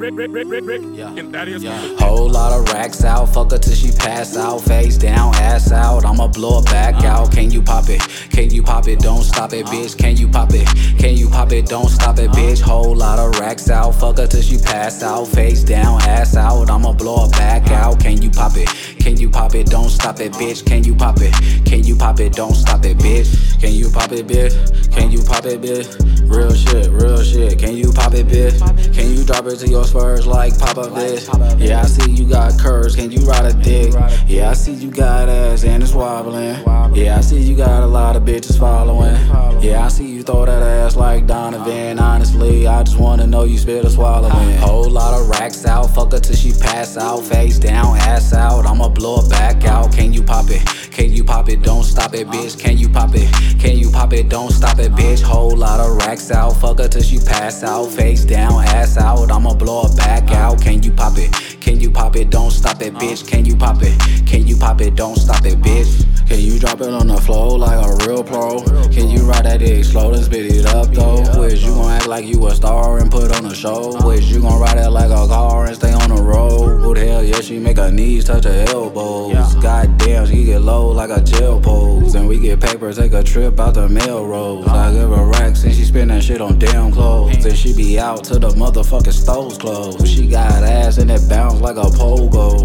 Yeah. And that is Yeah. Whole lot of racks out, fuck her till she pass out, face down, ass out. I'ma blow her back uh-huh. out. Can you pop it? Can you pop it? Don't stop it, uh-huh. bitch. Can you pop it? Can you pop it? Don't stop it, uh-huh. bitch. Whole lot of racks out, fuck her till she pass out, face down, ass out. I'ma blow her back out. Can you pop it? Can you pop it? Don't stop it, bitch. Can you pop it? Can you pop it? Don't stop it, bitch. Can you pop it, bitch? Can you pop it, bitch? Real shit, real shit. Can you pop it, bitch? Can you drop it to your spurs like Papa bitch? Yeah, I see you got curves. Can you ride a dick? Yeah, I see you got ass and it's wobbling. Yeah, I see you got a lot of bitches following. Yeah, I see you throw that ass like Donovan. Honestly, I just wanna know you spit or swallowing. Whole lot of racks out, fuck her till she pass out, face down, ass out. I'ma blow her back out. Can you pop it? Can you pop it? Don't stop it, bitch. Can you pop it? Can you pop it? Don't stop it, bitch. Whole lot of racks out, fuck her till she pass out, face down, ass out. I'ma blow her back out. Can you pop it? Can you pop it? Don't stop it, bitch. Can you pop it? Can you pop it? Don't stop it, bitch. Can you drop it on the floor like a real pro? Can you ride that dick slow and spit it up though? Wish you gon' act like you a star and put on a show? Wish you gon' ride it like a car and stay on the road? Who the hell, yeah, she make her knees touch her elbows. Goddamn, she get low like a jail pose. And we get paper, take a trip out the mail roads. I uh-huh. give her racks and she spend that shit on damn clothes. And she be out to the motherfucking stoves close. She got ass and it bounce like a pogo.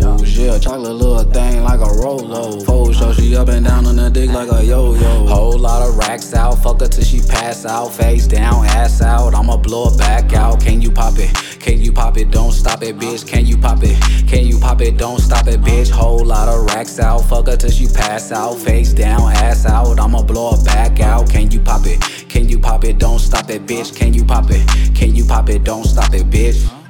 Yeah, chocolate little thing like a Show, she up and down on the dick like a yo-yo. Whole lot of racks out, fuck her till she pass out, face down, ass out. I'ma blow her back out. Can you pop it? Can you pop it? Don't stop it, bitch. Can you pop it? Can you pop it? Don't stop it, bitch. Whole lot of racks out, fuck her till she pass out, face down, ass out. I'ma blow her back out. Can you pop it? Can you pop it? Don't stop it, bitch. Can you pop it? Can you pop it? Don't stop it, bitch.